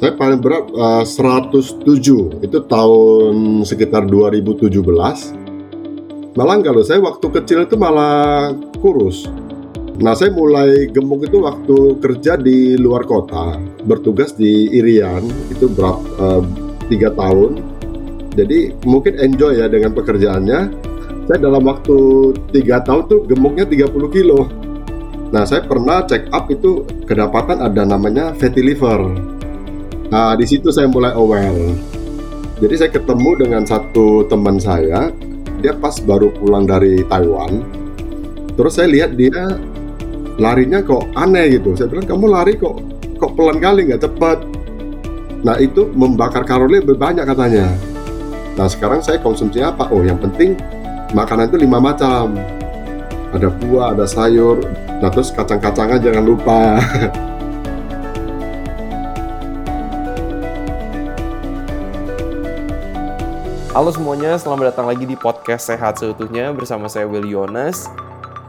Saya paling berat uh, 107 itu tahun sekitar 2017. Malah kalau saya waktu kecil itu malah kurus. Nah saya mulai gemuk itu waktu kerja di luar kota, bertugas di Irian itu berapa uh, tiga tahun. Jadi mungkin enjoy ya dengan pekerjaannya. Saya dalam waktu tiga tahun tuh gemuknya 30 kilo. Nah saya pernah check up itu kedapatan ada namanya fatty liver Nah, di situ saya mulai aware. Jadi saya ketemu dengan satu teman saya, dia pas baru pulang dari Taiwan. Terus saya lihat dia larinya kok aneh gitu. Saya bilang kamu lari kok kok pelan kali nggak cepat. Nah itu membakar kalori lebih banyak katanya. Nah sekarang saya konsumsi apa? Oh yang penting makanan itu lima macam. Ada buah, ada sayur, nah terus kacang-kacangan jangan lupa. Halo semuanya, selamat datang lagi di podcast Sehat Seutuhnya bersama saya Will Yonas.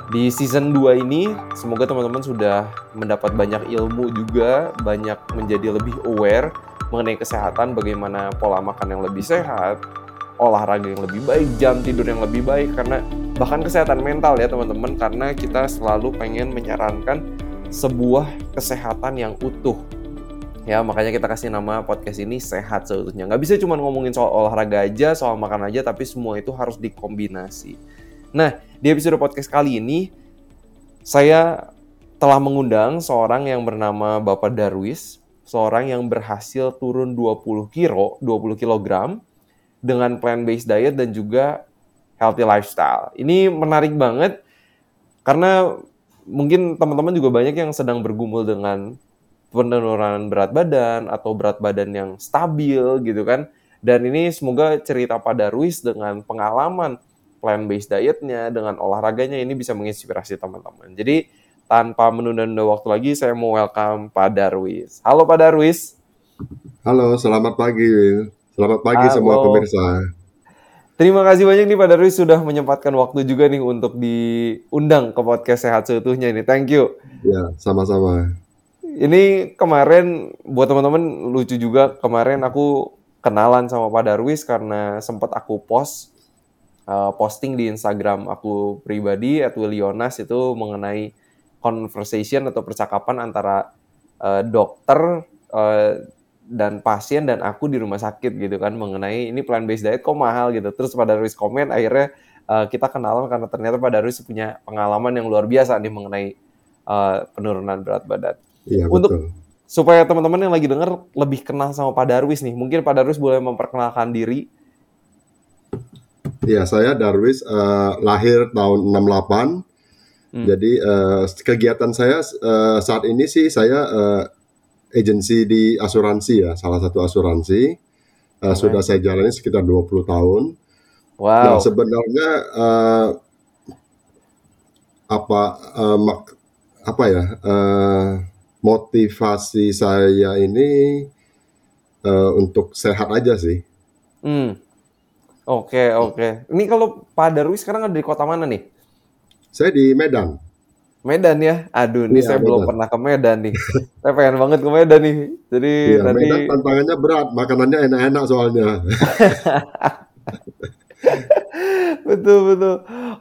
Di season 2 ini, semoga teman-teman sudah mendapat banyak ilmu juga, banyak menjadi lebih aware mengenai kesehatan, bagaimana pola makan yang lebih sehat, olahraga yang lebih baik, jam tidur yang lebih baik, karena bahkan kesehatan mental ya teman-teman, karena kita selalu pengen menyarankan sebuah kesehatan yang utuh Ya, makanya kita kasih nama podcast ini sehat seutuhnya. Nggak bisa cuma ngomongin soal olahraga aja, soal makan aja, tapi semua itu harus dikombinasi. Nah, di episode podcast kali ini, saya telah mengundang seorang yang bernama Bapak Darwis, seorang yang berhasil turun 20 kilo, 20 kg dengan plant-based diet dan juga healthy lifestyle. Ini menarik banget karena mungkin teman-teman juga banyak yang sedang bergumul dengan penurunan berat badan atau berat badan yang stabil gitu kan. Dan ini semoga cerita pada Ruiz dengan pengalaman plant-based dietnya, dengan olahraganya ini bisa menginspirasi teman-teman. Jadi tanpa menunda-nunda waktu lagi, saya mau welcome Pak Darwis. Halo Pak Darwis. Halo, selamat pagi. Selamat pagi Halo. semua pemirsa. Terima kasih banyak nih Pak Darwis sudah menyempatkan waktu juga nih untuk diundang ke podcast Sehat Seutuhnya ini. Thank you. Ya, sama-sama ini kemarin buat teman-teman lucu juga. Kemarin aku kenalan sama Pak Darwis karena sempat aku post uh, posting di Instagram aku pribadi at Willionas itu mengenai conversation atau percakapan antara uh, dokter uh, dan pasien dan aku di rumah sakit gitu kan. Mengenai ini plan based diet kok mahal gitu. Terus Pak Darwis komen akhirnya uh, kita kenalan karena ternyata Pak Darwis punya pengalaman yang luar biasa nih mengenai uh, penurunan berat badan. Iya, Untuk betul. supaya teman-teman yang lagi dengar lebih kenal sama Pak Darwis nih, mungkin Pak Darwis boleh memperkenalkan diri. Iya, saya Darwis uh, lahir tahun 68. Hmm. Jadi uh, kegiatan saya uh, saat ini sih saya uh, agensi di asuransi ya, salah satu asuransi. Uh, okay. Sudah saya jalani sekitar 20 tahun. Wow. Nah, sebenarnya uh, apa uh, mak, apa ya? Uh, motivasi saya ini uh, untuk sehat aja sih. Hmm. Oke, okay, oke. Okay. Ini kalau Pak Darwi sekarang ada di kota mana nih? Saya di Medan. Medan ya? Aduh, ini ya, saya Medan. belum pernah ke Medan nih. saya pengen banget ke Medan nih. Jadi ya, tadi Medan tantangannya berat, makanannya enak-enak soalnya. betul betul.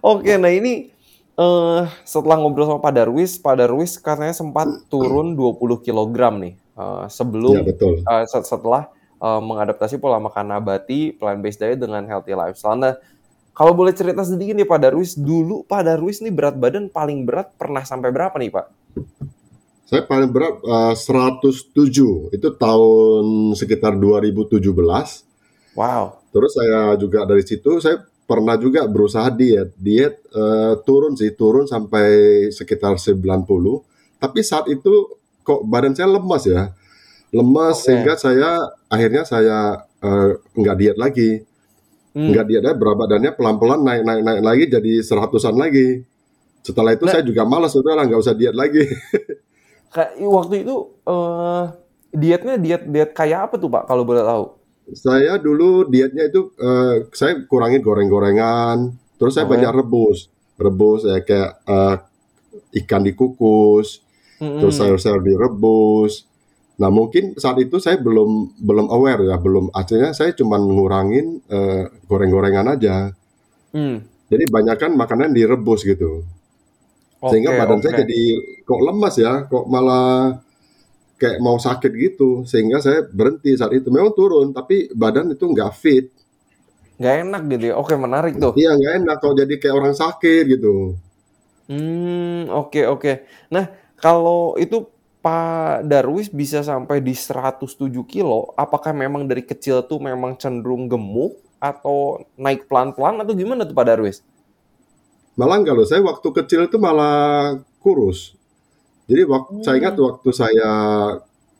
Oke, nah ini uh, setelah ngobrol sama Pak Darwis, Pak Darwis katanya sempat turun 20 kg nih uh, sebelum ya, betul. Uh, setelah uh, mengadaptasi pola makan nabati, plant based diet dengan healthy lifestyle. Nah, kalau boleh cerita sedikit nih Pak Darwis, dulu Pak Darwis nih berat badan paling berat pernah sampai berapa nih Pak? Saya paling berat uh, 107, itu tahun sekitar 2017. Wow. Terus saya juga dari situ saya pernah juga berusaha diet. Diet uh, turun sih, turun sampai sekitar 90. Tapi saat itu kok badan saya lemas ya. Lemas okay. sehingga saya akhirnya saya uh, nggak diet lagi. Hmm. Nggak diet, berat badannya pelan-pelan naik naik naik lagi jadi seratusan lagi. Setelah itu nah, saya juga malas udah nggak usah diet lagi. Waktu itu uh, dietnya diet diet kayak apa tuh Pak kalau boleh tahu? Saya dulu dietnya itu uh, saya kurangin goreng-gorengan, terus saya okay. banyak rebus, rebus ya kayak uh, ikan dikukus, mm-hmm. terus sayur-sayur direbus. Nah mungkin saat itu saya belum belum aware ya, belum akhirnya saya cuma ngurangin uh, goreng-gorengan aja. Hmm. Jadi banyak kan makanan direbus gitu. Sehingga Oke, badan oke. saya jadi kok lemas ya, kok malah kayak mau sakit gitu. Sehingga saya berhenti saat itu. Memang turun, tapi badan itu nggak fit. Nggak enak gitu ya. Oke, menarik tuh. Iya nggak enak kok jadi kayak orang sakit gitu. Hmm, oke oke. Nah, kalau itu Pak Darwis bisa sampai di 107 kilo, apakah memang dari kecil tuh memang cenderung gemuk atau naik pelan-pelan atau gimana tuh Pak Darwis? Malah kalau saya waktu kecil itu malah kurus. Jadi waktu saya ingat Hmm. waktu saya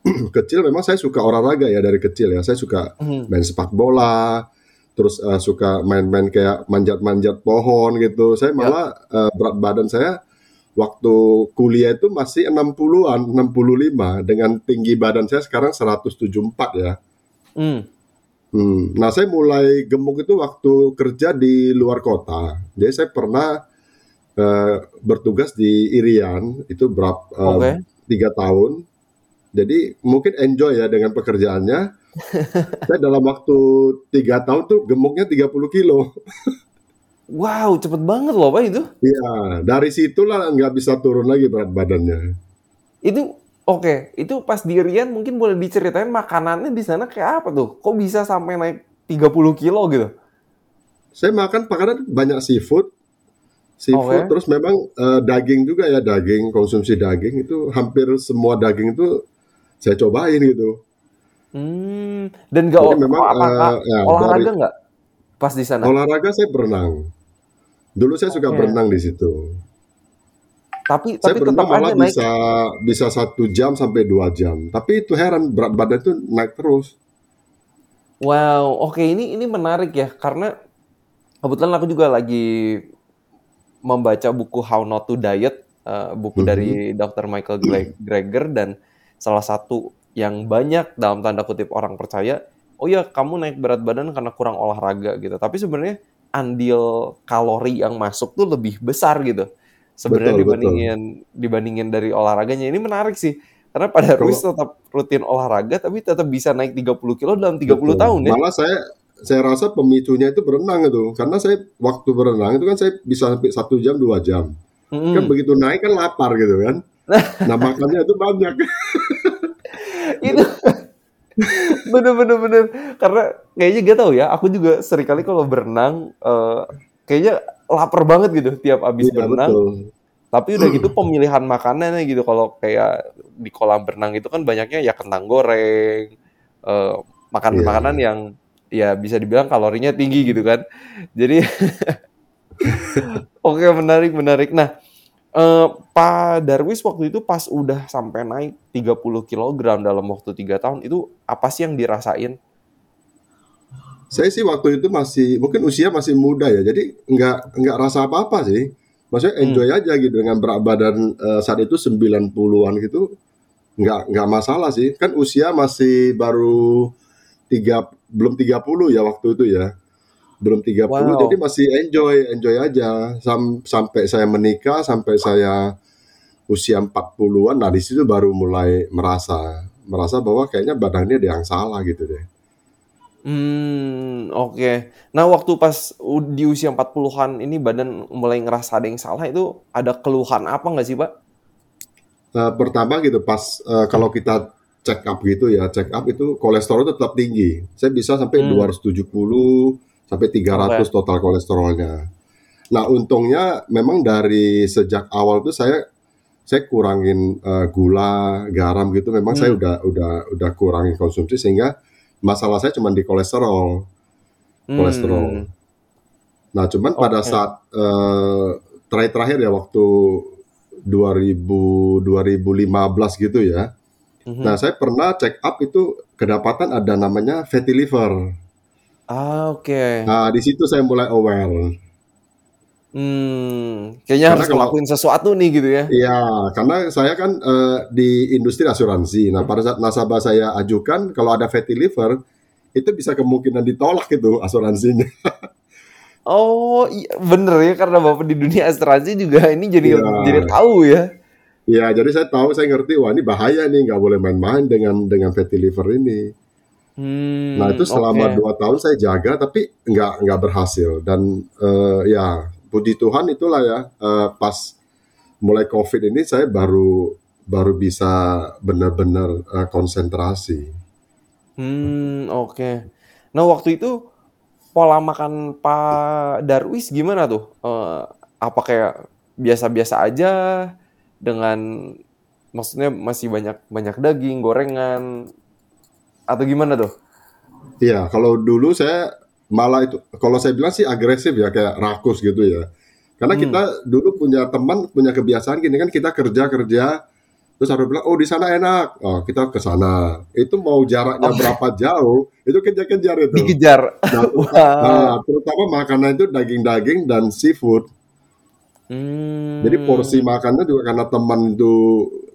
kecil memang saya suka olahraga ya dari kecil ya. Saya suka Hmm. main sepak bola, terus eh, suka main-main kayak manjat-manjat pohon gitu. Saya Ya. malah eh, berat badan saya waktu kuliah itu masih 60-an, 65 dengan tinggi badan saya sekarang 174 ya. Hmm. Hmm, Nah, saya mulai gemuk itu waktu kerja di luar kota. Jadi saya pernah eh, bertugas di Irian itu berapa eh, Oke. tiga tahun. Jadi mungkin enjoy ya dengan pekerjaannya. saya dalam waktu tiga tahun tuh gemuknya 30 kilo. Wow, cepet banget loh Pak itu. Iya, dari situlah nggak bisa turun lagi berat badannya. Itu oke, itu pas di Rian mungkin boleh diceritain makanannya di sana kayak apa tuh? Kok bisa sampai naik 30 kilo gitu? Saya makan makanan banyak seafood, seafood, Oke. terus memang eh, daging juga ya daging konsumsi daging itu hampir semua daging itu saya cobain gitu. Hmm, dan nggak Jadi memang apakah eh, ya dari olahraga nggak pas di sana? olahraga saya berenang. Dulu saya suka Oke. berenang di situ. Tapi Saya tapi berenang tetap aja malah naik. bisa bisa satu jam sampai dua jam. Tapi itu heran berat badan itu naik terus. Wow, oke ini ini menarik ya karena kebetulan aku juga lagi membaca buku How Not to Diet, eh, buku Mhm. dari Dr. Michael Gre- Greger dan salah satu yang banyak dalam tanda kutip orang percaya, oh ya kamu naik berat badan karena kurang olahraga gitu. Tapi sebenarnya andil kalori yang masuk tuh lebih besar gitu. Sebenarnya Betul betul. dibandingin dibandingin dari olahraganya. Ini menarik sih. Karena pada Ruiz tetap rutin olahraga tapi tetap bisa naik 30 kilo dalam 30 betul. tahun ya. Malah saya saya rasa pemicunya itu berenang itu. Karena saya waktu berenang itu kan saya bisa sampai satu jam dua jam. Kan Mm-mm. begitu naik kan lapar gitu kan. Nah makannya itu banyak. itu bener bener bener karena kayaknya gak tahu ya aku juga sering kali kalau berenang eh, kayaknya lapar banget gitu tiap abis Iya berenang betul. tapi udah gitu pemilihan makanannya gitu kalau kayak di kolam berenang itu kan banyaknya ya kentang goreng eh, makanan-makanan Iya. yang ya bisa dibilang kalorinya tinggi gitu kan jadi oke menarik menarik nah eh, Pak Darwis waktu itu pas udah sampai naik 30 kg dalam waktu tiga tahun itu apa sih yang dirasain Saya sih waktu itu masih mungkin usia masih muda ya. Jadi nggak nggak rasa apa-apa sih. Maksudnya Hmm. enjoy aja gitu dengan berat badan eh, saat itu 90-an gitu. Nggak nggak masalah sih. Kan usia masih baru tiga belum 30 ya waktu itu ya. Belum 30 jadi wow masih enjoy, enjoy aja Sam- sampai saya menikah, sampai saya usia 40-an. Nah, di situ baru mulai merasa merasa bahwa kayaknya badannya ada yang salah gitu deh. Hmm, oke. Nah, waktu pas di usia 40-an ini badan mulai ngerasa ada yang salah itu ada keluhan apa nggak sih, Pak? Eh, pertama gitu pas eh, kalau kita check up gitu ya, check up itu kolesterol itu tetap tinggi. Saya bisa sampai Hmm, 270 sampai 300 oke. total kolesterolnya. Nah, untungnya memang dari sejak awal tuh saya saya kurangin eh, gula, garam gitu. Memang saya Hmm, udah udah udah kurangin konsumsi sehingga masalah saya cuma di kolesterol, kolesterol. hmm, Nah, cuman pada oke. saat eh, terakhir-terakhir ya waktu 2000 2015 gitu ya. Nah, Mhm. saya pernah check up itu kedapatan ada namanya fatty liver. Ah, oke. Nah, di situ saya mulai aware. Hmm, kayaknya Karena harus kalau ngelakuin sesuatu nih gitu ya. Iya, karena saya kan eh, di industri asuransi. Nah, pada saat nasabah saya ajukan kalau ada fatty liver, itu bisa kemungkinan ditolak itu asuransinya. Oh, iya, bener ya karena Bapak di dunia asuransi juga ini jadi Iya, jadi tahu ya. Ya, jadi saya tahu, saya ngerti, wah ini bahaya nih, nggak boleh main-main dengan dengan fatty liver ini. Hmm, Nah itu selama oke. dua tahun saya jaga, tapi nggak nggak berhasil. Dan eh, ya puji Tuhan itulah ya, eh, pas mulai COVID ini saya baru baru bisa benar-benar eh, konsentrasi. Hmm, oke. Nah, waktu itu pola makan Pak Darwis gimana tuh? Eh, apa kayak biasa-biasa aja dengan maksudnya masih banyak banyak daging, gorengan atau gimana tuh? Iya, kalau dulu saya malah itu, kalau saya bilang sih agresif ya, kayak rakus gitu ya. Karena Hmm. kita dulu punya teman, punya kebiasaan gini kan, kita kerja-kerja, terus harus bilang, oh di sana enak, oh kita ke sana. Itu mau jaraknya Oh, berapa jauh, itu kejar-kejar itu. dikejar. Nah, Wah. nah, terutama makanan itu daging-daging dan seafood. Jadi porsi Hmm. makannya juga karena teman itu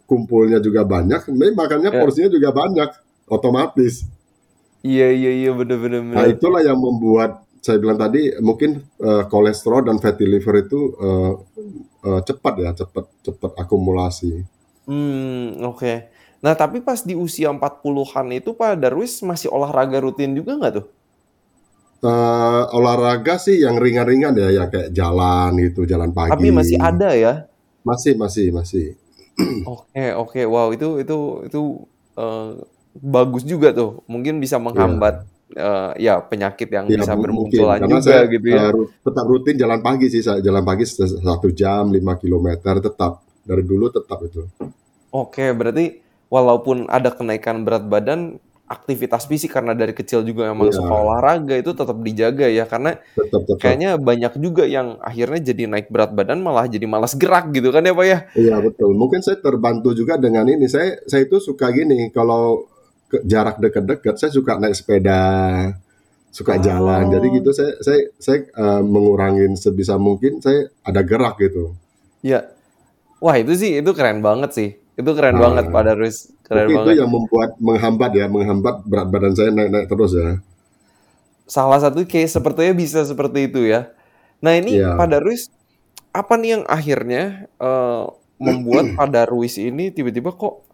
kumpulnya juga banyak, jadi makannya Ya. porsinya juga banyak, otomatis. Iya, iya, iya, bener, Nah, itulah yang membuat saya bilang tadi mungkin eh, kolesterol dan fatty liver itu eh, eh, cepat ya, cepat cepat akumulasi. Hmm, oke. Nah, tapi pas di usia 40-an itu Pak Darwis masih olahraga rutin juga nggak tuh? Eh, olahraga sih yang ringan-ringan ya, yang kayak jalan gitu, jalan Tapi masih pagi. ada ya? Masih, masih, masih. Oke, oke. Wow, itu itu itu eh, bagus juga tuh. Mungkin bisa menghambat eh, ya penyakit yang ya bisa mungkin bermunculan juga saya gitu ya. ru- tetap rutin jalan pagi sih, saya jalan pagi satu jam 5 kilometer tetap dari dulu tetap itu. Oke, berarti walaupun ada kenaikan berat badan, aktivitas fisik karena dari kecil juga emang suka Iya, olahraga itu tetap dijaga ya. Karena tetap tetap. kayaknya banyak juga yang akhirnya jadi naik berat badan malah jadi malas gerak gitu kan ya Pak ya? Iya betul. Mungkin saya terbantu juga dengan ini. Saya saya itu suka gini. Kalau ke jarak dekat-dekat, saya suka naik sepeda, suka jalan. Jadi Oh, gitu saya saya saya eh, mengurangin sebisa mungkin. Saya ada gerak gitu. ya. Wah, itu sih itu keren banget sih. Itu keren banget Pak Darwis, keren mungkin itu banget. yang membuat menghambat ya, menghambat berat badan saya naik-naik terus ya. Salah satu case sepertinya bisa seperti itu ya. Nah, ini Pak Iya. Darwis, apa nih yang akhirnya eh, membuat Pak Darwis ini tiba-tiba kok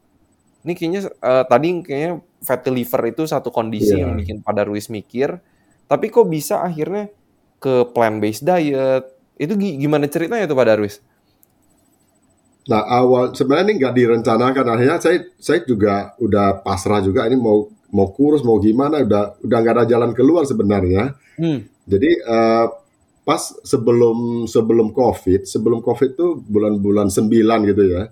ini kayaknya eh, tadi kayaknya fatty liver itu satu kondisi yang Iya. bikin Pak Darwis mikir, tapi kok bisa akhirnya ke plant based diet? Itu gi- gimana ceritanya tuh Pak Darwis? Nah awal sebenarnya ini nggak direncanakan. Akhirnya saya saya juga udah pasrah juga. Ini mau mau kurus mau gimana? Udah udah nggak ada jalan keluar sebenarnya. Hmm, Jadi eh, pas sebelum sebelum COVID, sebelum COVID itu bulan-bulan 9 gitu ya.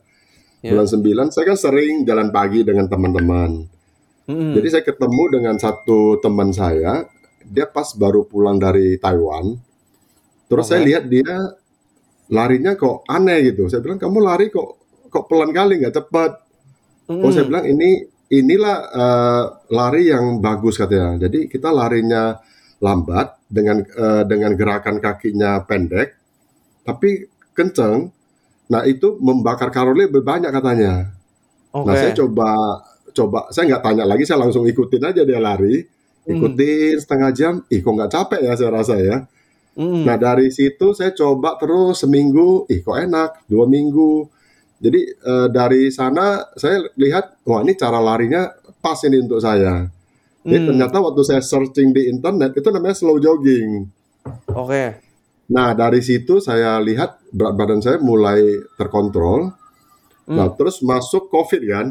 ya. Bulan 9 saya kan sering jalan pagi dengan teman-teman. Jadi Hmm, saya ketemu dengan satu teman saya, dia pas baru pulang dari Taiwan. Terus saya oke. lihat dia larinya kok aneh gitu. Saya bilang kamu lari kok kok pelan kali nggak cepat. Oh saya Hmm, bilang ini inilah eh, lari yang bagus katanya. Jadi kita larinya lambat dengan eh, dengan gerakan kakinya pendek, tapi kenceng. Nah itu membakar kalori lebih banyak katanya. Nah saya coba coba saya nggak tanya lagi, saya langsung ikutin aja dia lari, Hmm, ikutin setengah jam. Ih kok nggak capek ya saya rasa ya. Hmm. Nah dari situ saya coba terus seminggu, ih kok enak, dua minggu. Jadi eh, dari sana saya lihat, wah ini cara larinya pas ini untuk saya. Jadi Hmm, ternyata waktu saya searching di internet itu namanya slow jogging. oke. Nah dari situ saya lihat berat badan saya mulai terkontrol. Nah Hmm, terus masuk COVID kan,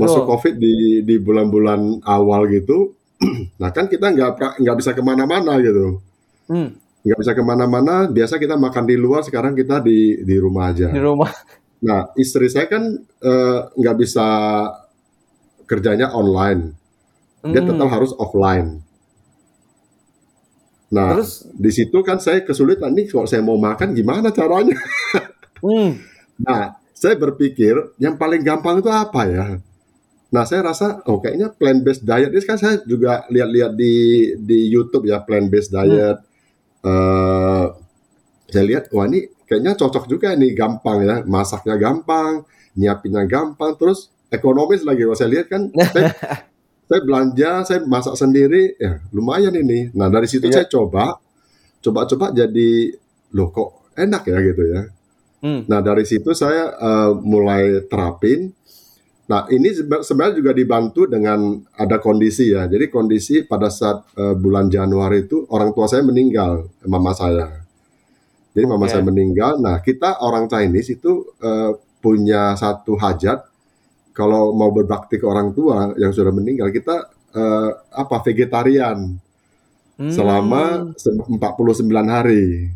masuk betul. COVID di di bulan-bulan awal gitu. Nah kan kita nggak nggak bisa ke mana-mana gitu, Hmm, nggak bisa ke mana-mana. Biasa kita makan di luar, sekarang kita di di rumah di aja. rumah. Nah istri saya kan eh, nggak bisa kerjanya online, dia tetap Hmm, harus offline. Nah, terus, di situ kan saya kesulitan nih kalau saya mau makan gimana caranya. hmm, Nah, saya berpikir yang paling gampang itu apa ya? Nah, saya rasa oh kayaknya plant based diet ini kan saya juga lihat-lihat di di YouTube ya plant based hmm, Eh, saya lihat wah ini kayaknya cocok juga nih gampang ya, masaknya gampang, nyiapinnya gampang, terus ekonomis lagi. Kalau saya lihat kan saya saya belanja, saya masak sendiri, ya lumayan ini. Nah, dari situ Iya. saya coba, coba-coba jadi, loh kok enak ya gitu ya. Hmm. Nah dari situ saya uh, mulai terapin. Nah ini sebenarnya juga dibantu dengan ada kondisi ya. Jadi kondisi pada saat uh, bulan Januari itu orang tua saya meninggal, mama saya. Jadi mama Oke. saya meninggal. Nah kita orang Chinese itu uh, punya satu hajat kalau mau berbakti ke orang tua yang sudah meninggal kita uh, apa vegetarian Hmm. selama se- 49 hari.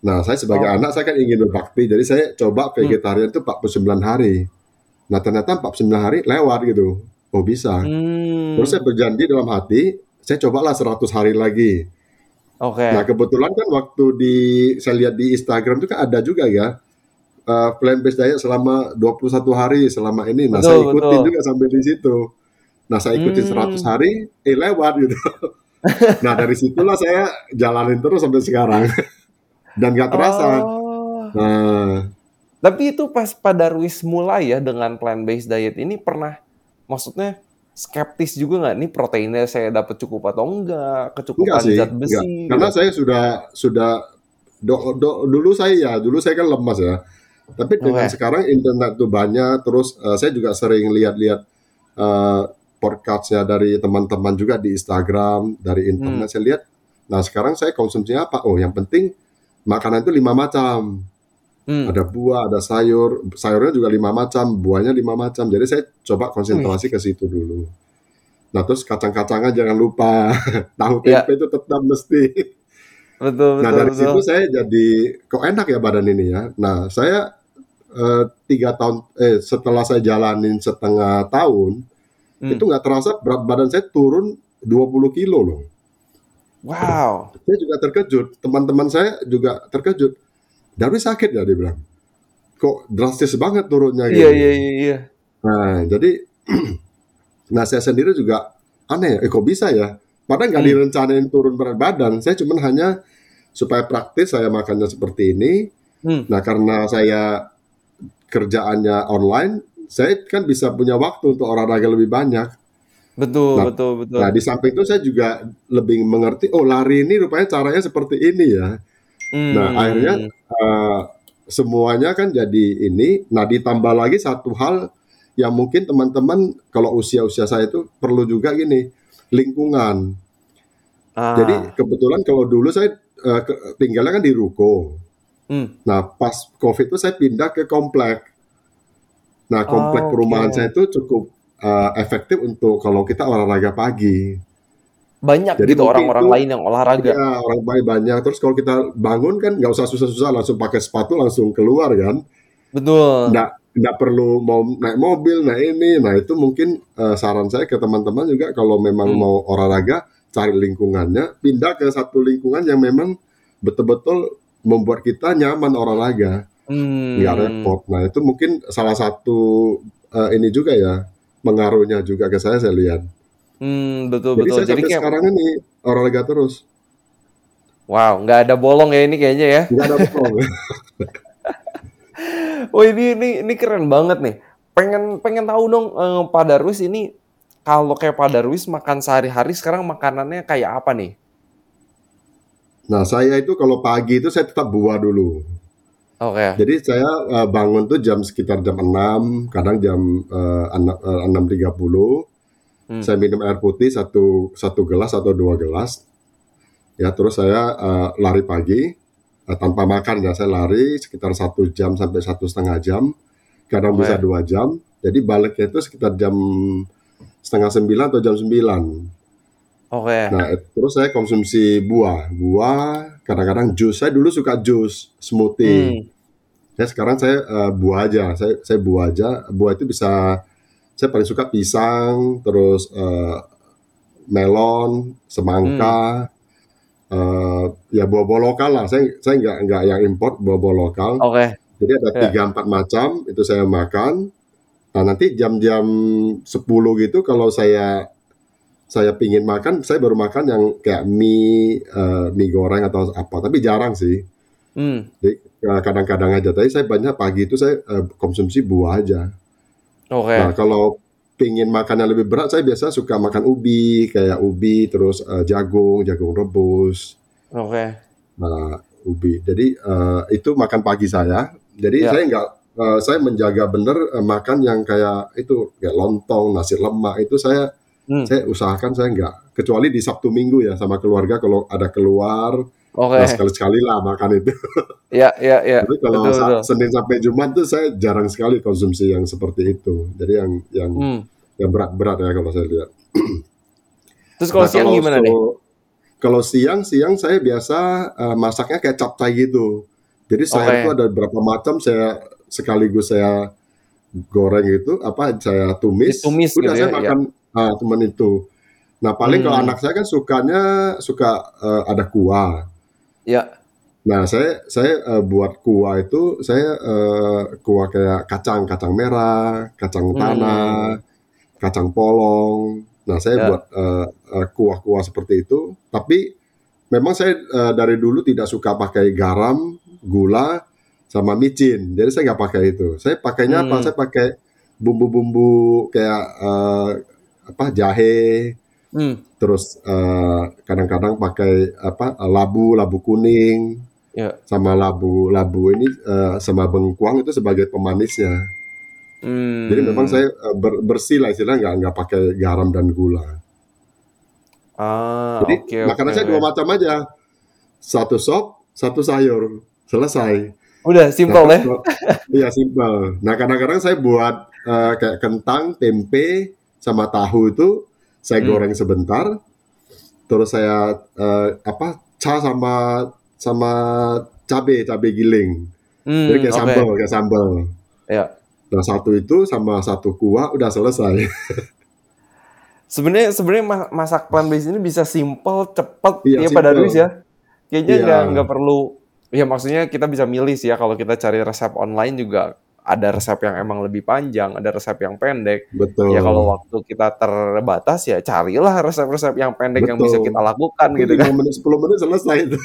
Nah, saya sebagai Oh. anak saya kan ingin berbakti, jadi saya coba vegetarian itu 49 hari. Nah, ternyata 49 hari lewat gitu. Oh, bisa. Hmm. Terus saya berjanji dalam hati, saya cobalah 100 hari lagi. Oke. Nah, kebetulan kan waktu di saya lihat di Instagram itu kan ada juga ya uh, plant based diet selama 21 hari selama ini. Nah, Betul, saya ikutin betul. juga sampai di situ. Nah, saya ikutin Hmm. 100 hari, eh lewat gitu. nah, dari situlah saya jalanin terus sampai sekarang. Dan nggak terasa. Oh. Nah, Tapi itu pas pada Ruiz mulai ya dengan plant based diet ini pernah maksudnya skeptis juga nggak nih proteinnya saya dapat cukup atau enggak, enggak kecukupan sih, zat enggak. besi Karena gitu. saya sudah sudah do- do- dulu saya ya, dulu saya kan lemas ya. Tapi dengan Oke. sekarang internet tuh banyak, terus eh, saya juga sering lihat-lihat eh, podcastnya dari teman-teman juga di Instagram, dari Hmm. internet saya lihat. Nah sekarang saya konsumsinya apa? Oh yang penting makanan itu lima macam. Hmm. Ada buah, ada sayur, sayurnya juga lima macam, buahnya lima macam. Jadi saya coba konsentrasi ke situ dulu. Nah terus kacang-kacangan jangan lupa, tahu Ya, tempe itu tetap mesti. betul Nah betul dari betul. situ saya jadi kok enak ya badan ini ya. Nah saya eh, tiga tahun eh setelah saya jalanin setengah tahun itu Hmm. nggak terasa berat badan saya turun 20 kilo loh. Wow. Saya juga terkejut, teman-teman saya juga terkejut. Dari sakit ya dia bilang. Kok drastis banget turunnya gitu. iya iya iya. Nah jadi nah saya sendiri juga aneh eh kok bisa ya? Padahal nggak Hmm. direncanain turun berat badan. Saya cuman hanya supaya praktis saya makannya seperti ini. Hmm. Nah karena saya kerjaannya online, saya kan bisa punya waktu untuk olahraga lebih banyak. Betul Nah, betul betul. nah di samping itu saya juga lebih mengerti, oh lari ini rupanya caranya seperti ini ya. Nah akhirnya Eh, semuanya kan jadi ini. Nah ditambah lagi satu hal yang mungkin teman-teman kalau usia-usia saya itu perlu juga gini, lingkungan. Jadi Ah. kebetulan kalau dulu saya ke- tinggalnya kan di ruko. Hmm. Nah pas COVID itu saya pindah ke komplek. Nah komplek perumahan Oke. saya itu cukup eh, efektif untuk kalau kita olahraga pagi. Banyak Jadi gitu orang-orang lain yang olahraga. ya orang baik banyak. Terus kalau kita bangun kan nggak usah susah-susah langsung pakai sepatu langsung keluar kan. Betul. Nggak nggak perlu mau naik mobil, nah ini, nah itu mungkin eh, saran saya ke teman-teman juga kalau memang Hmm. mau olahraga cari lingkungannya, pindah ke satu lingkungan yang memang betul-betul membuat kita nyaman olahraga, nggak Hmm. repot. Nah itu mungkin salah satu eh, ini juga ya pengaruhnya juga ke saya saya lihat. Hmm, betul Jadi betul. saya Jadi sampai kayak sekarang ini olahraga terus, wow, nggak ada bolong ya ini kayaknya ya. nggak ada bohong. Oh ini ini ini keren banget nih. Pengen pengen tahu dong eh, Pak Darwis ini kalau kayak Pak Darwis makan sehari-hari sekarang makanannya kayak apa nih? Nah saya itu kalau pagi itu saya tetap buah dulu. Oke. Jadi saya eh, bangun tuh jam sekitar jam 6, kadang jam eh, enam- eh, 6.30. Hmm. Saya minum air putih satu satu gelas atau dua gelas. Ya terus saya eh, lari pagi eh, tanpa makan ya saya lari sekitar satu jam sampai satu setengah jam. Kadang bisa Oke. dua jam. Jadi baliknya itu sekitar jam setengah sembilan atau jam sembilan. Oke. Nah et- terus saya konsumsi buah, buah kadang-kadang jus. Saya dulu suka jus, smoothie. Hmm. Ya sekarang saya eh, buah aja, saya saya buah aja. Buah itu bisa saya paling suka pisang, terus eh, melon, Hmm. semangka, eh, ya buah-buah lokal lah. Saya saya nggak nggak yang import buah-buah lokal. Oke. Jadi ada Ya. tiga empat macam itu saya makan. Nah nanti jam-jam 10 gitu kalau saya saya pingin makan, saya baru makan yang kayak mie eh, mie goreng atau apa. Tapi jarang sih. Hmm. Jadi eh, kadang-kadang aja. Tapi saya banyak pagi itu saya eh, konsumsi buah aja. Oke. Nah kalau pingin makan yang lebih berat, saya biasa suka makan ubi, kayak ubi, terus eh, jagung, jagung rebus. Oke. Nah ubi. Jadi eh, itu makan pagi saya. Jadi Ya. saya nggak, eh, saya menjaga bener eh, makan yang kayak itu kayak lontong, nasi lemak itu saya Hmm. saya usahakan saya nggak. Kecuali di Sabtu Minggu ya sama keluarga kalau ada keluar, Oke. nah sekali-sekali lah makan itu. Ya, ya, ya. Tapi kalau Betul, betul. Senin sampai Jumat tuh saya jarang sekali konsumsi yang seperti itu. Jadi yang yang Hmm. yang berat-berat ya kalau saya lihat. Terus kalau Nah, siang gimana nih? kalau- Kalau siang siang saya biasa eh, masaknya kayak capcay gitu. Jadi sayur Oke. itu ada beberapa macam saya sekaligus saya goreng itu apa saya tumis. Ditumis Udah gitu saya ya, makan ah, cuman itu. Nah paling kalau Hmm. anak saya kan sukanya suka eh, ada kuah. Ya. Nah, saya saya eh, buat kuah itu saya eh, kuah kayak kacang, kacang merah, kacang Hmm. tanah, kacang polong. Nah, saya Ya. buat eh, eh, kuah-kuah seperti itu. Tapi memang saya eh, dari dulu tidak suka pakai garam, gula, sama micin. Jadi saya nggak pakai itu. Saya pakainya apa? Hmm. Saya pakai bumbu-bumbu kayak eh, apa jahe, Hmm. terus eh, kadang-kadang pakai apa labu, labu kuning Ya. sama labu labu ini eh, sama bengkuang itu sebagai pemanisnya. Hmm. Jadi memang saya eh, ber- bersih lah istilahnya nggak nggak pakai garam dan gula. Ah, Jadi oke, makanan saya dua macam aja, satu sop, satu sayur, selesai. Udah simpel Nah, ya. Iya simpel. Nah kadang-kadang saya buat eh, kayak kentang, tempe, sama tahu itu saya Hmm. goreng sebentar, terus saya eh, apa ca sama sama cabe cabe giling. Hmm, Jadi kayak oke. sambal, kayak sambal. Ya. Nah satu itu sama satu kuah udah selesai. Sebenarnya sebenarnya ma- masak plant based ini bisa simple, cepet Iya, ya pada. Ruis ya. Kayaknya Iya. nggak nggak perlu. Ya maksudnya kita bisa milih sih ya kalau kita cari resep online juga ada resep yang emang lebih panjang, ada resep yang pendek. Betul. Ya kalau waktu kita terbatas ya carilah resep-resep yang pendek yang bisa Betul. kita lakukan Mungkin gitu kan. 5 menit 10 menit selesai itu.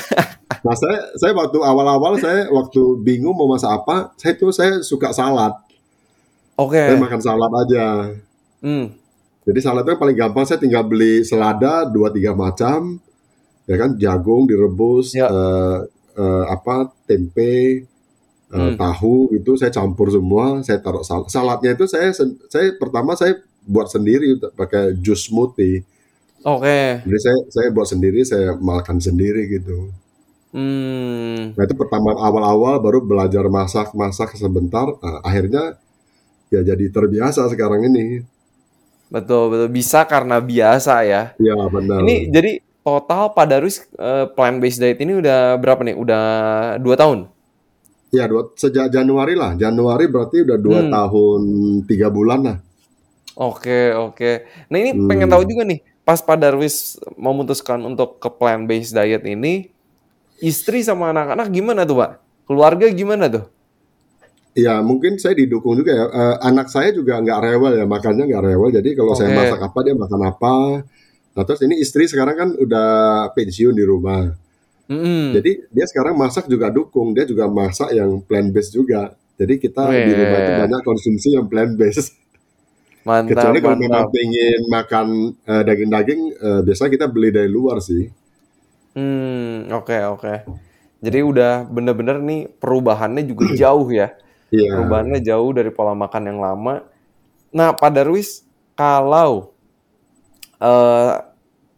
nah saya saya waktu awal-awal saya waktu bingung mau masak apa, saya tuh saya suka salad. Oke. Saya makan salad aja. Hmm. Jadi saladnya paling gampang saya tinggal beli selada dua tiga macam, ya kan jagung direbus, Ya. eh, eh, apa tempe, Hmm. tahu itu saya campur semua, saya taruh salad. Saladnya itu saya saya pertama saya buat sendiri pakai jus smoothie. Oke. Jadi saya saya buat sendiri, saya makan sendiri gitu. Hmm. Nah itu pertama awal-awal baru belajar masak-masak sebentar, nah, akhirnya ya jadi terbiasa sekarang ini. Betul betul bisa karena biasa ya. Ya benar. Ini jadi total Pak Darus plant based diet ini udah berapa nih? Udah dua tahun. Ya, dua, sejak Januari lah. Januari berarti udah dua Hmm. tahun tiga bulan lah. Oke oke. Nah ini Hmm. pengen tahu juga nih. Pas Pak Darwis memutuskan untuk ke plant based diet ini, istri sama anak-anak gimana tuh Pak? Keluarga gimana tuh? Ya, mungkin saya didukung juga ya. Eh, anak saya juga nggak rewel ya, makannya nggak rewel. Jadi kalau saya Oke. masak apa, dia makan apa. Nah, terus ini istri sekarang kan udah pensiun di rumah. Mm-mm. Jadi dia sekarang masak juga dukung. Dia juga masak yang plant based juga. Jadi kita di Weh. rumah itu banyak konsumsi yang plant based. Mantap Kecuali kalau memang mantap. pengen makan eh, daging-daging, eh, biasanya kita beli dari luar sih. Hmm oke oke. Jadi udah bener-bener nih perubahannya juga jauh ya. Iya. Perubahannya jauh dari pola makan yang lama. Nah, Pak Darwis, kalau eh,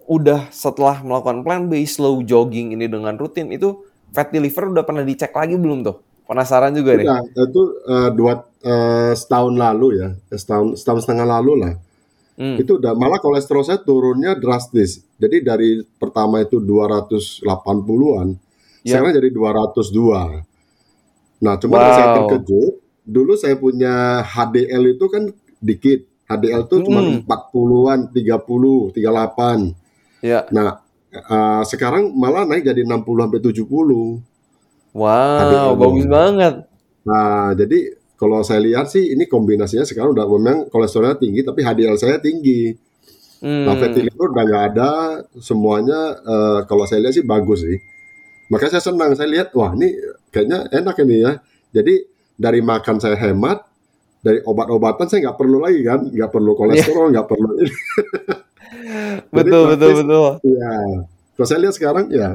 udah setelah melakukan plant based slow jogging ini dengan rutin itu fatty liver udah pernah dicek lagi belum tuh? Penasaran juga nih. Udah, itu eh, dua eh, setahun lalu ya, setahun setahun setengah lalu lah. Hmm. Itu udah malah kolesterol saya turunnya drastis. Jadi dari pertama itu 280-an, Ya. sekarang jadi 202. Nah, cuma Wow. saya terkejut. Dulu saya punya HDL itu kan dikit. HDL itu cuma Hmm. 40-an, 30, 38. Ya. Nah, eh, sekarang malah naik jadi 60 sampai 70. Wow, bagus banget. Nah, jadi kalau saya lihat sih ini kombinasinya sekarang udah memang kolesterolnya tinggi tapi HDL saya tinggi. Hmm. Nah, fatty liver udah nggak ada, semuanya eh, kalau saya lihat sih bagus sih. Makanya saya senang, saya lihat wah ini kayaknya enak ini ya. Jadi dari makan saya hemat, dari obat-obatan saya nggak perlu lagi kan, nggak perlu kolesterol, nggak perlu ini. betul, betul, praktis- betul. Ya, kalau saya lihat sekarang ya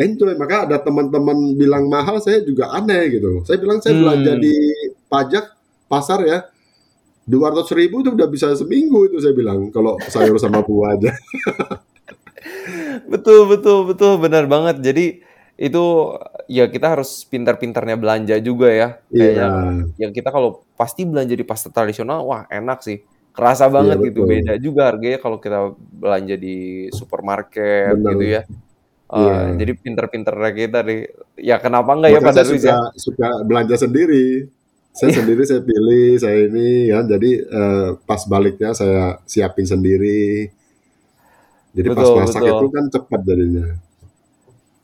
enjoy. Maka ada teman-teman bilang mahal, saya juga aneh gitu. Saya bilang saya Hmm. belanja di pajak pasar ya, 200 ribu itu udah bisa seminggu itu saya bilang kalau sayur sama buah aja. Betul betul betul, benar banget. Jadi itu ya kita harus pintar-pintarnya belanja juga ya. Kayaknya Iya, ya kita kalau pasti belanja di pasar tradisional, wah enak sih. Kerasa iya banget gitu. betul. Beda juga harganya kalau kita belanja di supermarket Benar. gitu ya. Iya. jadi pintar-pintarnya kita nih. Ya kenapa enggak ya Maka saya Darwis suka ya? suka belanja sendiri. Saya sendiri saya pilih, saya ini ya. Jadi eh, pas baliknya saya siapin sendiri. Jadi pas Betul masak betul. itu kan cepat jadinya.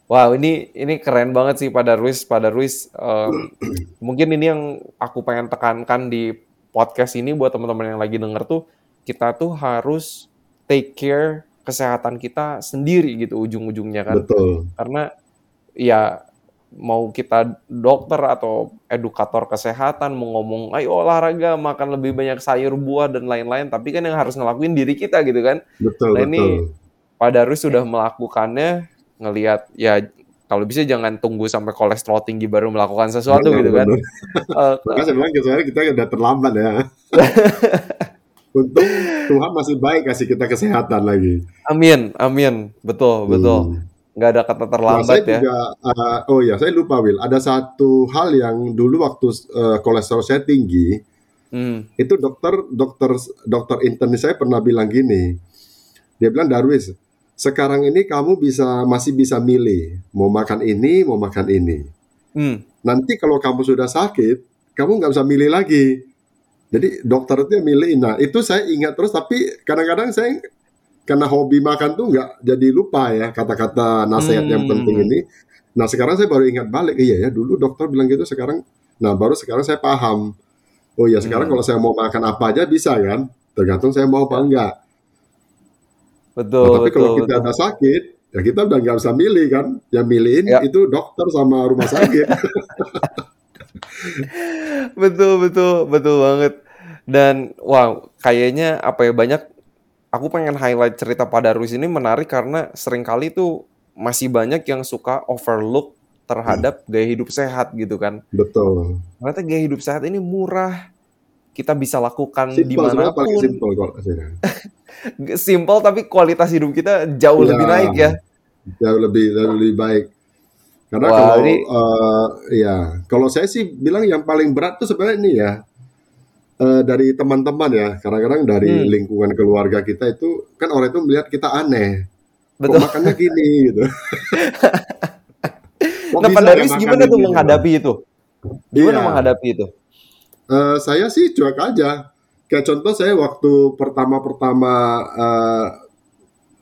Wow, ini ini keren banget sih Pak Darwis. Pak Darwis, em, mungkin ini yang aku pengen tekankan di podcast ini buat teman-teman yang lagi denger tuh, kita tuh harus take care kesehatan kita sendiri gitu ujung-ujungnya kan. Betul. Karena ya mau kita dokter atau edukator kesehatan mau ngomong, ayo olahraga, makan lebih banyak sayur buah dan lain-lain, tapi kan yang harus ngelakuin diri kita gitu kan. Betul, Nah ini. Pak Darwis sudah melakukannya, ngelihat ya kalau bisa jangan tunggu sampai kolesterol tinggi baru melakukan sesuatu Benar, gitu kan. benar. Eh, Maka saya bilang ke saya kita udah terlambat ya. Untung Tuhan masih baik kasih kita kesehatan lagi. amin, amin, betul, betul. Hmm. Nggak ada kata Nah, terlambat saya ya. juga, eh, oh ya, saya lupa Will. Ada satu hal yang dulu waktu eh, kolesterol saya tinggi, Hmm, itu dokter dokter dokter intern saya pernah bilang gini. Dia bilang Darwis, sekarang ini kamu bisa masih bisa milih mau makan ini, mau makan ini. hmm, Nanti kalau kamu sudah sakit, kamu nggak bisa milih lagi. Jadi dokter itu yang milih. Nah itu saya ingat terus, tapi kadang-kadang saya karena hobi makan tuh nggak jadi lupa ya kata-kata nasihat yang penting hmm, ini. Nah sekarang saya baru ingat balik, iya ya dulu dokter bilang gitu sekarang. Nah baru sekarang saya paham. Oh ya sekarang hmm. kalau saya mau makan apa aja bisa kan, tergantung saya mau apa Ya, enggak. Nah betul, tapi kalau betul, kita betul. ada sakit, ya kita udah nggak bisa milih kan. Yang milihin Ya, itu dokter sama rumah sakit. betul, betul, betul banget. Dan wow, kayaknya apa ya banyak. Aku pengen highlight cerita Pak Darwis ini menarik karena sering kali tuh masih banyak yang suka overlook terhadap gaya hidup sehat gitu kan. Betul. Ternyata gaya hidup sehat ini murah, kita bisa lakukan Simple sebenarnya paling di mana pun. simple kok. Simple tapi kualitas hidup kita jauh Ya, lebih naik ya. jauh lebih jauh lebih baik. Karena Wah, kalau ini eh, ya kalau saya sih bilang yang paling berat tuh sebenarnya ini ya eh, dari teman-teman ya. Kadang-kadang dari hmm, lingkungan keluarga kita itu kan orang itu melihat kita aneh. Kok betul. makannya gini gitu. Kok Nah, ya makan gimana tuh gitu. menghadapi itu? Gimana Iya. menghadapi itu? Eh, saya sih cuek aja. Kayak contoh saya waktu pertama-pertama eh,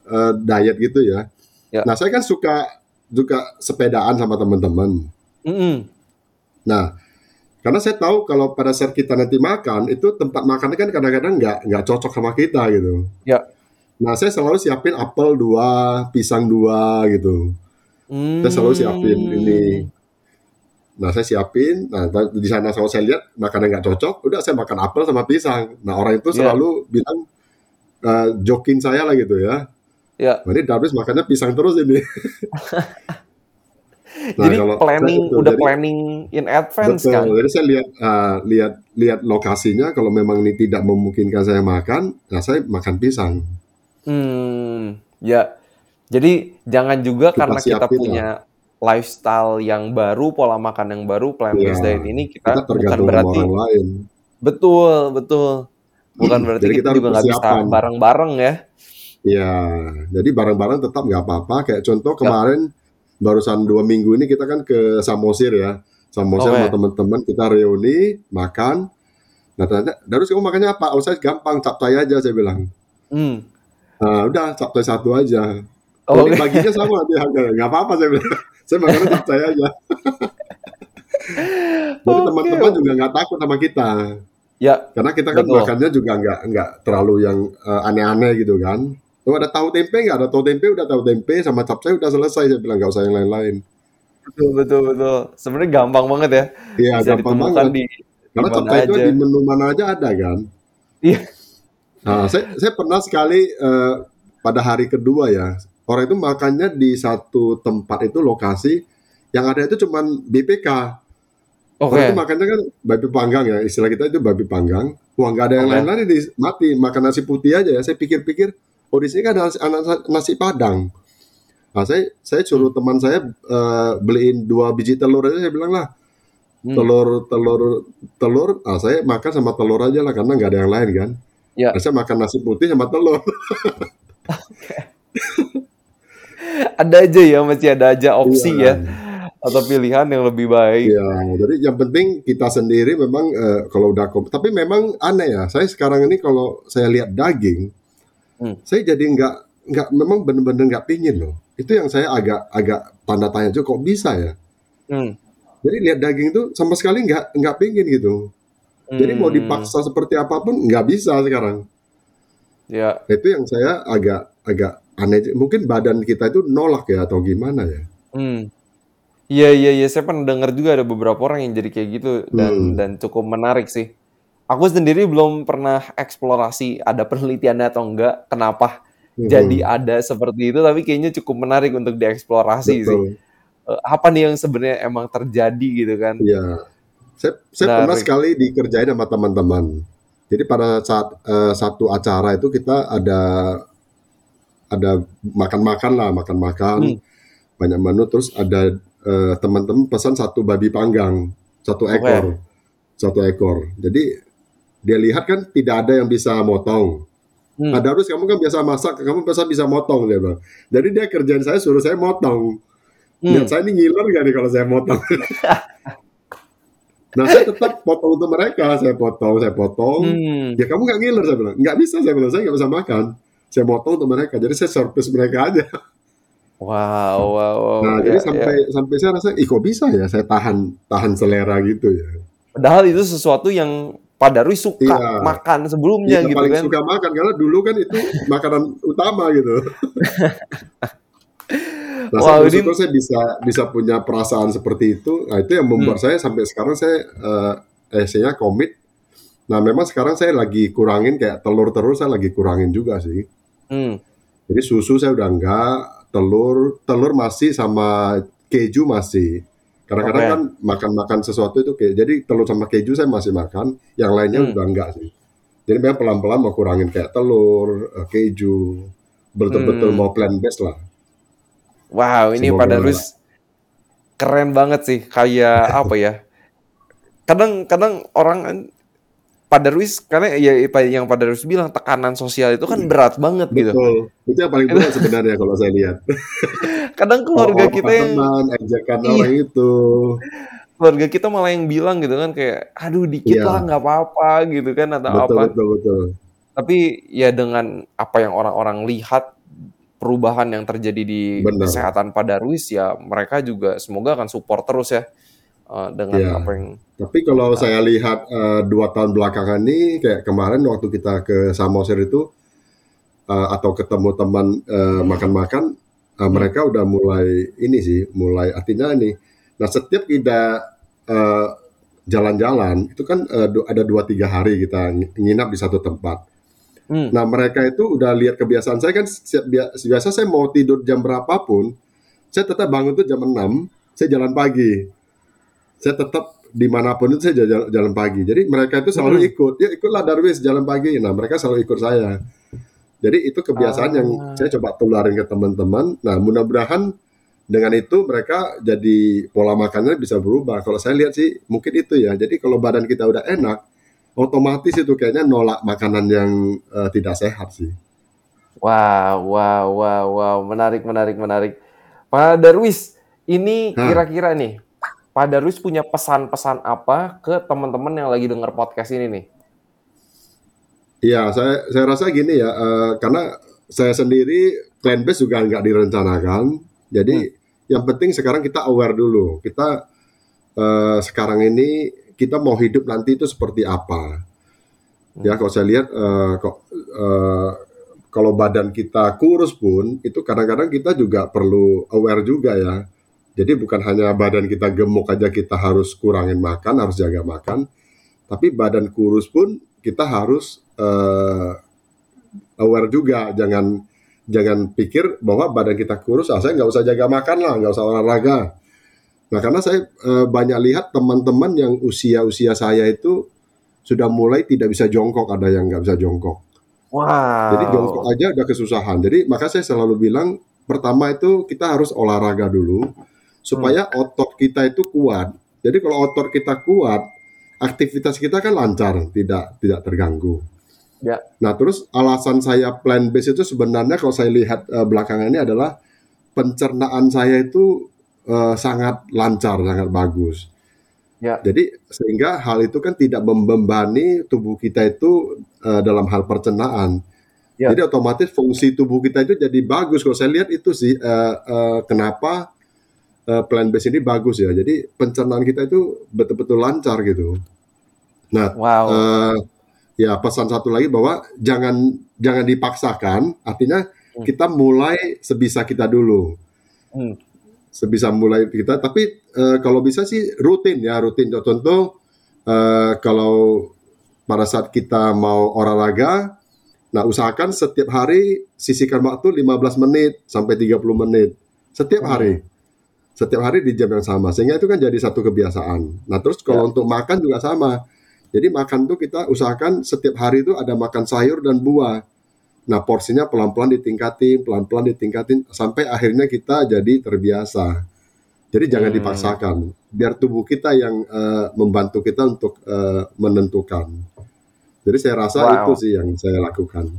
eh, diet gitu ya. Ya. Nah, saya kan suka juga sepedaan sama teman-teman. Mm-mm. Nah, karena saya tahu kalau pada saat kita nanti makan itu tempat makannya kan kadang-kadang nggak nggak cocok sama kita gitu. Ya. Nah, saya selalu siapin apel dua, pisang dua gitu. Saya selalu siapin ini. Nah, saya siapin. Nah, di sana kalau saya lihat makannya nggak cocok, udah saya makan apel sama pisang. Nah, orang itu Ya, selalu bilang eh, joking saya lah gitu ya. ya. Nah, ini Darwis makannya pisang terus ini. Nah, Jadi kalau planning itu udah jadi planning in advance kan? Betul. Jadi saya lihat uh, lihat lihat lokasinya kalau memang ini tidak memungkinkan saya makan, nah saya makan pisang. Hmm, ya. Jadi jangan juga Kita karena kita siapin lah. Lifestyle yang baru, pola makan yang baru, plant Ya, based diet ini kita kita bukan berarti orang lain. betul, betul. Bukan berarti Jadi kita kita harus juga nggak bisa bareng-bareng ya. Ya, jadi barang-barang tetap nggak apa-apa. Kayak contoh Ya. kemarin barusan dua minggu ini kita kan ke Samosir ya. Samosir Oke. sama teman-teman kita reuni makan. Nah ternyata, Darus kamu makannya apa? Oh saya gampang, capcay aja saya bilang. Hmm. Nah, udah capcay satu aja. Oh, Jadi baginya sama nanti harganya. Nggak apa-apa saya bilang. Saya makannya capcay aja. Jadi Oke. teman-teman juga nggak takut sama kita. Ya, Karena kita kan betul. makannya juga nggak nggak terlalu yang eh, aneh-aneh gitu kan. Oh ada tahu tempe nggak? Ada tahu tempe udah tahu tempe sama capcay udah selesai. Saya bilang nggak usah yang lain-lain. Betul, betul, betul. Sebenarnya gampang banget ya. Iya gampang banget. di Karena capcay itu aja. di menu mana aja ada kan. Iya. Nah, saya saya pernah sekali eh, pada hari kedua ya orang itu makannya di satu tempat itu lokasi yang ada itu cuman BPK. Oke. Orang itu makannya kan babi panggang ya, istilah kita itu babi panggang. Wah nggak ada yang Oke. lain-lain ini mati makan nasi putih aja ya. Saya pikir-pikir, oh di sini kan ada nasi, nasi- padang. Nah saya saya suruh teman saya eh, beliin dua biji telur aja. Saya bilang lah Hmm. telur telur telur. Ah saya makan sama telur aja lah karena nggak ada yang lain kan. Ya. Nah, saya makan nasi putih sama telur. Ada aja ya, masih ada aja opsi Iya. ya atau pilihan yang lebih baik. Iya, jadi yang penting kita sendiri memang eh, kalau udah kom- tapi memang aneh ya. Saya sekarang ini kalau saya lihat daging, Hmm. saya jadi nggak nggak memang bener-bener nggak pingin loh. Itu yang saya agak agak tanda tanya juga kok bisa ya. Hmm. Jadi lihat daging itu sama sekali nggak nggak pingin gitu. Jadi mau Hmm. dipaksa seperti apa pun nggak bisa sekarang. Ya, Itu yang saya agak agak aneh. Mungkin badan kita itu nolak ya atau gimana ya? Hmm. Iya iya iya, saya pernah dengar juga ada beberapa orang yang jadi kayak gitu dan Hmm. dan cukup menarik sih. Aku sendiri belum pernah eksplorasi ada penelitiannya atau enggak kenapa Hmm. jadi ada seperti itu tapi kayaknya cukup menarik untuk dieksplorasi sih. Betul. Eh, apa nih yang sebenarnya emang terjadi gitu kan? Iya. Saya, saya pernah sekali dikerjain sama teman-teman. Jadi pada saat eh, satu acara itu kita ada ada makan-makan lah, makan-makan Hmm. banyak menu. Terus ada eh, teman-teman pesan satu babi panggang, satu ekor, satu ekor. Jadi dia lihat kan tidak ada yang bisa motong. Hmm. Nah, Darus kamu kan biasa masak, kamu biasa bisa motong dia bilang. Jadi dia kerjaan saya suruh saya motong. Hmm. Lihat saya ini ngiler gak nih kalau saya motong? nah saya tetap potong untuk mereka, saya potong, saya potong. Hmm. Ya kamu nggak ngiler saya bilang, nggak bisa saya bilang, saya nggak bisa makan. Saya potong untuk mereka, jadi saya service mereka aja. Wow, wow, wow. nah Ya, jadi ya. sampai sampai saya rasa, ih kok bisa ya saya tahan tahan selera gitu ya. Padahal itu sesuatu yang Pak Darwi suka Iya. makan sebelumnya Iya gitu paling kan. suka makan karena dulu kan itu makanan utama gitu. Nah, Wow, saya ini- saya bisa bisa punya perasaan seperti itu. Nah, itu yang membuat Hmm. saya sampai sekarang saya eh essay-nya komit. Nah, memang sekarang saya lagi kurangin kayak telur terus saya lagi kurangin juga sih. Hmm. Jadi susu saya udah enggak, telur telur masih sama keju masih. Kadang-kadang Oke. kan makan-makan sesuatu itu kayak jadi telur sama keju saya masih makan, yang lainnya Hmm. udah enggak sih. Jadi memang pelan-pelan mau kurangin kayak telur, eh, keju, betul-betul Hmm. mau plant based lah. Wow, ini Semoga Pak Darwis keren banget sih. Kayak apa ya? Kadang-kadang orang Pak Darwis karena ya yang Pak Darwis bilang tekanan sosial itu kan berat banget gitu. Betul. Itu yang paling berat sebenarnya kalau saya lihat. Kadang keluarga Orang kita yang teman, ejekan Iya. orang itu. keluarga kita malah yang bilang gitu kan kayak aduh dikit Iya. lah nggak apa-apa gitu kan atau Betul, apa. betul, betul. Tapi ya dengan apa yang orang-orang lihat perubahan yang terjadi di Benar. kesehatan Pak Darwis ya mereka juga semoga akan support terus ya eh, dengan Iya. apa yang Tapi kalau saya lihat eh, dua tahun belakangan ini, kayak kemarin waktu kita ke Samosir itu, eh, atau ketemu teman eh, makan-makan, eh, mereka udah mulai ini sih, mulai artinya ini. Nah setiap kita eh, jalan-jalan, itu kan du- ada dua tiga hari kita ng- nginap di satu tempat. Hmm. Nah mereka itu udah lihat kebiasaan saya kan biasa saya mau tidur jam berapapun, saya tetap bangun tuh jam 6, saya jalan pagi. Saya tetap di mana pun itu saya jalan, jalan pagi. Jadi mereka itu selalu Hmm. ikut, ya ikutlah Darwis jalan pagi. Nah mereka selalu ikut saya. Jadi itu kebiasaan yang Ah. saya coba tularin ke teman-teman. Nah mudah-mudahan dengan itu mereka jadi pola makannya bisa berubah. Kalau saya lihat sih mungkin itu ya. Jadi kalau badan kita udah enak, otomatis itu kayaknya nolak makanan yang eh, tidak sehat sih. Wow, wow, wow, wow, menarik, menarik, menarik. Pak Darwis, ini kira-kira nih, Pak Darwis punya pesan-pesan apa ke teman-teman yang lagi dengar podcast ini nih? Iya, saya saya rasa gini ya, eh, karena saya sendiri plan base juga nggak direncanakan. Jadi yang penting sekarang kita aware dulu. Kita eh, sekarang ini kita mau hidup nanti itu seperti apa? Ya, kalau saya lihat eh, kok eh, kalau badan kita kurus pun itu kadang-kadang kita juga perlu aware juga ya. Jadi bukan hanya badan kita gemuk aja kita harus kurangin makan, harus jaga makan, tapi badan kurus pun kita harus eh, aware juga, jangan jangan pikir bahwa badan kita kurus, ah saya nggak usah jaga makan lah, nggak usah olahraga. Nah karena saya e, banyak lihat teman-teman yang usia-usia saya itu sudah mulai tidak bisa jongkok, ada yang nggak bisa jongkok. Wow. Jadi jongkok aja udah kesusahan. Jadi maka saya selalu bilang pertama itu kita harus olahraga dulu supaya hmm. otot kita itu kuat. Jadi kalau otot kita kuat, aktivitas kita kan lancar, tidak tidak terganggu. Ya. Nah, terus alasan saya plan base itu sebenarnya kalau saya lihat uh, belakangan ini adalah pencernaan saya itu uh, sangat lancar, sangat bagus. Ya. Jadi sehingga hal itu kan tidak membebani tubuh kita itu uh, dalam hal pencernaan. Ya. Jadi otomatis fungsi tubuh kita itu jadi bagus. Kalau saya lihat itu sih uh, uh, kenapa uh, plan base ini bagus ya. Jadi pencernaan kita itu betul-betul lancar gitu. Nah, wow. uh, ya pesan satu lagi bahwa jangan jangan dipaksakan artinya hmm. kita mulai sebisa kita dulu hmm. sebisa mulai kita tapi uh, kalau bisa sih rutin ya rutin contoh uh, kalau pada saat kita mau olahraga nah usahakan setiap hari sisihkan waktu 15 menit sampai 30 menit setiap hmm. Setiap hari di jam yang sama sehingga itu kan jadi satu kebiasaan nah terus kalau ya. untuk makan juga sama jadi makan tuh kita usahakan setiap hari itu ada makan sayur dan buah. Nah porsinya pelan-pelan ditingkatin, pelan-pelan ditingkatin sampai akhirnya kita jadi terbiasa. Jadi jangan hmm. dipaksakan, biar tubuh kita yang uh, membantu kita untuk uh, menentukan. Jadi saya rasa wow. itu sih yang saya lakukan.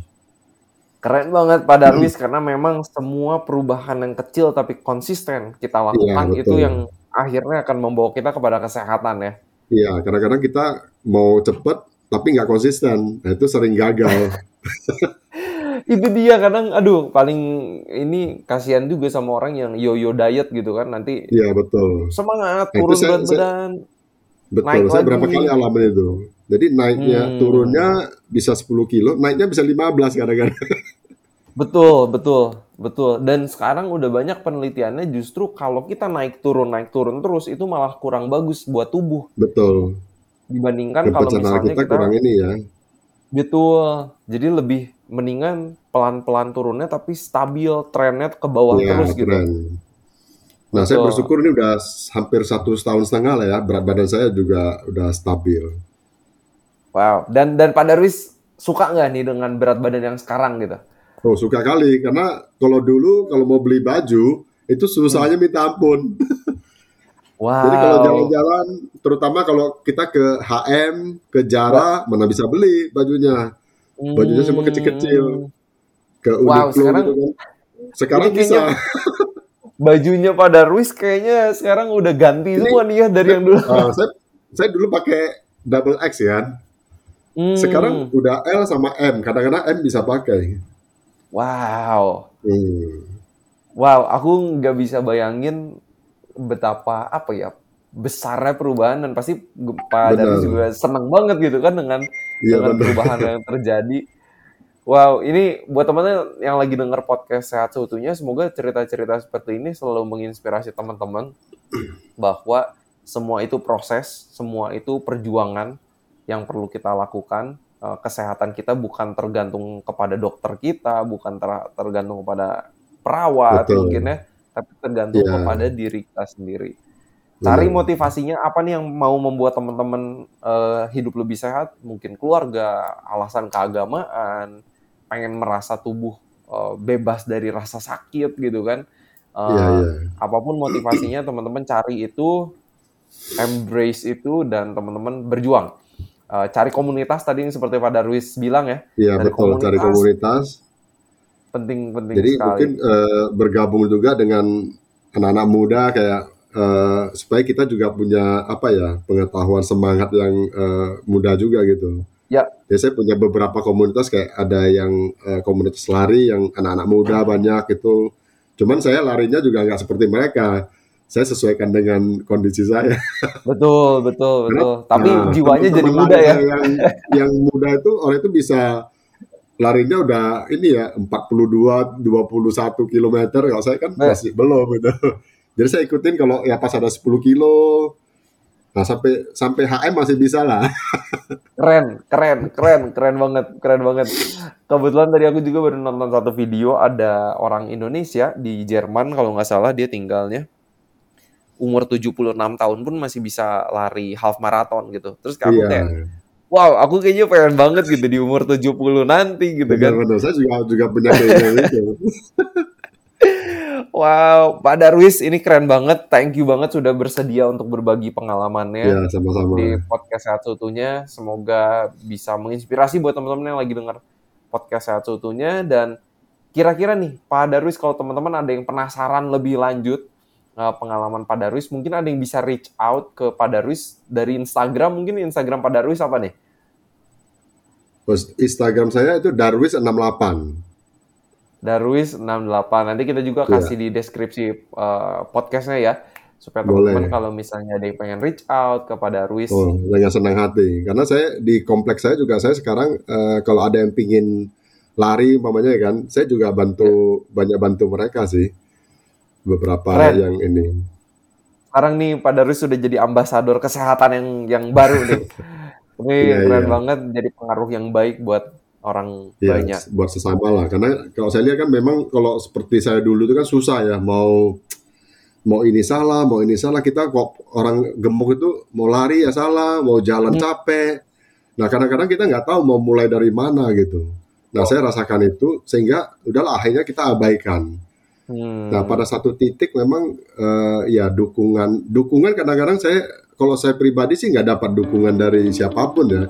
Keren banget Pak Darwis hmm. karena memang semua perubahan yang kecil tapi konsisten kita iya, lakukan ya, itu yang akhirnya akan membawa kita kepada kesehatan ya. Iya, kadang-kadang kita mau cepet tapi nggak konsisten, nah, itu sering gagal. itu dia kadang, aduh paling ini kasihan juga sama orang yang yo-yo diet gitu kan nanti. Iya betul. Semangat nah, turun berat badan. Betul, naik saya lagi. berapa kali alamin itu. Jadi naiknya hmm. turunnya bisa 10 kilo, naiknya bisa 15 kadang-kadang. Betul, betul, betul. Dan sekarang udah banyak penelitiannya justru kalau kita naik turun naik turun terus itu malah kurang bagus buat tubuh. Betul. Dibandingkan kalau misalnya kita, kita kurang ini ya. Betul. Jadi lebih mendingan pelan-pelan turunnya tapi stabil trennya ke bawah ya, terus gitu. Nah, betul. saya bersyukur ini udah hampir satu tahun setengah lah ya berat badan saya juga udah stabil. Wow. Dan dan Pak Darwis suka nggak nih dengan berat badan yang sekarang gitu? Oh suka kali karena kalau dulu kalau mau beli baju itu susahnya minta ampun. Wow. Jadi kalau jalan-jalan, terutama kalau kita ke HM, ke Jara, mana bisa beli bajunya. Bajunya semua hmm. kecil-kecil. Ke Uniqlo wow, sekarang, gitu kan. Sekarang bisa. bajunya Pak Darwis kayaknya sekarang udah ganti Ini, semua nih ya dari yang dulu. Uh, saya, saya dulu pakai double X ya. Hmm. Sekarang udah L sama M. Kadang-kadang M bisa pakai. Wow. Hmm. Wow, aku nggak bisa bayangin betapa apa ya besarnya perubahan dan pasti Pak Dani juga senang banget gitu kan dengan ya, dengan bener. perubahan yang terjadi. Wow, ini buat teman-teman yang lagi dengar podcast sehat seutuhnya, semoga cerita-cerita seperti ini selalu menginspirasi teman-teman bahwa semua itu proses, semua itu perjuangan yang perlu kita lakukan Eh, kesehatan kita bukan tergantung kepada dokter kita, bukan ter tergantung kepada perawat Betul. mungkin ya, tapi tergantung yeah. kepada diri kita sendiri. Cari motivasinya apa nih yang mau membuat teman-teman uh, hidup lebih sehat? Mungkin keluarga, alasan keagamaan, pengen merasa tubuh uh, bebas dari rasa sakit gitu kan. Uh, yeah, yeah. Apa pun motivasinya teman-teman cari itu, embrace itu dan teman-teman berjuang uh, cari komunitas tadi seperti Pak Darwis bilang ya. Iya betul komunitas, cari komunitas. Penting penting Jadi sekali. mungkin uh, bergabung juga dengan anak-anak muda kayak uh, supaya kita juga punya apa ya pengetahuan semangat yang uh, muda juga gitu. Ya. Ya saya punya beberapa komunitas kayak ada yang uh, komunitas lari yang anak-anak muda banyak itu. Cuman saya larinya juga nggak seperti mereka saya sesuaikan dengan kondisi saya. Betul, betul, betul. Karena, Tapi nah, jiwanya jadi muda ya. Yang, yang muda itu orang itu bisa larinya udah ini ya 42 21 km kalau saya kan masih belum gitu. Jadi saya ikutin kalau ya pas ada 10 kilo Nah sampai sampai HM masih bisa lah. Keren, keren, keren, keren banget, keren banget. Kebetulan tadi aku juga baru nonton satu video ada orang Indonesia di Jerman kalau nggak salah dia tinggalnya umur 76 tahun pun masih bisa lari half marathon gitu. Terus aku Iya. kayak wow, aku kayaknya pengen banget gitu di umur 70 nanti gitu kan. Benar-benar saya juga juga punya keinginan itu. Wow, Pak Darwis ini keren banget. Thank you banget sudah bersedia untuk berbagi pengalamannya Ya sama-sama. di podcast Sehat Seutuhnya. Semoga bisa menginspirasi buat teman-teman yang lagi dengar podcast Sehat Seutuhnya. Dan kira-kira nih, Pak Darwis kalau teman-teman ada yang penasaran lebih lanjut uh, pengalaman Pak Darwis, mungkin ada yang bisa reach out ke Pak Darwis dari Instagram. Mungkin Instagram Pak Darwis apa nih? Instagram saya itu darwis68. Darwis 68. Nanti kita juga Iya. kasih di deskripsi uh, podcastnya ya. Supaya teman-teman kalau misalnya ada yang pengen reach out kepada Darwis. Oh, dengan senang hati. Karena saya di kompleks saya juga saya sekarang eh, kalau ada yang pingin lari umpamanya ya kan, saya juga bantu banyak bantu mereka sih. Beberapa Keren. yang ini. Sekarang nih Pak Darwis sudah jadi ambasador kesehatan yang yang baru nih. Ini Iya, keren iya. banget jadi pengaruh yang baik buat orang Ya, banyak. buat sesama lah. Karena kalau saya lihat kan memang kalau seperti saya dulu itu kan susah ya mau mau ini salah, mau ini salah. Kita kok orang gemuk itu mau lari ya salah, mau jalan Hmm. capek. Nah kadang-kadang kita nggak tahu mau mulai dari mana gitu. Nah Oh. saya rasakan itu sehingga udahlah akhirnya kita abaikan. Hmm. Nah pada satu titik memang eh, ya dukungan dukungan kadang-kadang saya kalau saya pribadi sih nggak dapat dukungan dari siapa pun ya.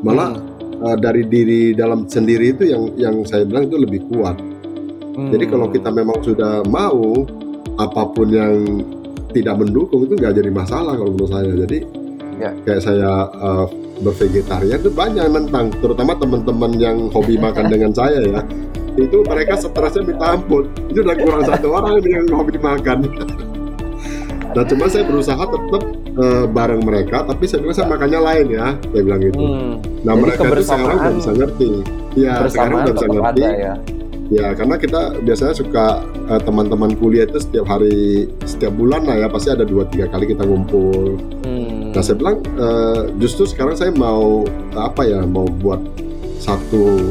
Malah Hmm. eh, dari diri dalam sendiri itu yang yang saya bilang itu lebih kuat. Hmm. Jadi kalau kita memang sudah mau apa pun yang tidak mendukung itu nggak jadi masalah kalau menurut saya. Jadi Ya. kayak saya eh, bervegetarian itu banyak nentang, terutama teman-teman yang hobi makan dengan saya ya. Itu mereka stresnya minta ampun. Itu udah kurang satu orang yang hobi makan. Nah cuma saya berusaha tetap eh, bareng mereka, tapi saya bilang saya makannya lain ya, saya bilang gitu. Hmm. Nah Jadi mereka itu sekarang udah bisa ngerti. Ya sekarang udah bisa ngerti. ada ya. Ya, karena kita biasanya suka eh, teman-teman kuliah itu setiap hari, setiap bulan lah ya, pasti ada dua tiga kali kita ngumpul. Hmm. Nah, saya bilang eh, justru sekarang saya mau apa ya, mau buat satu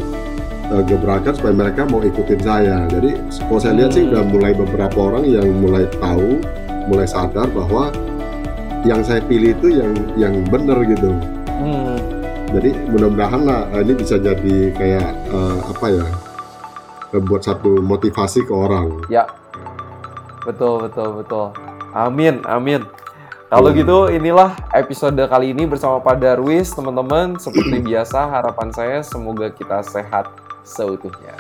eh, gebrakan supaya mereka mau ikutin saya. Jadi kalau saya lihat sih Hmm. udah mulai beberapa orang yang mulai tahu, mulai sadar bahwa yang saya pilih itu yang yang benar gitu. Hmm. Jadi mudah-mudahan lah eh, ini bisa jadi kayak eh, apa ya, buat satu motivasi ke orang. Ya. Betul, betul, betul. Amin, amin. Kalau Iya. gitu inilah episode kali ini bersama Pak Darwis, teman-teman. Seperti biasa harapan saya semoga kita sehat seutuhnya.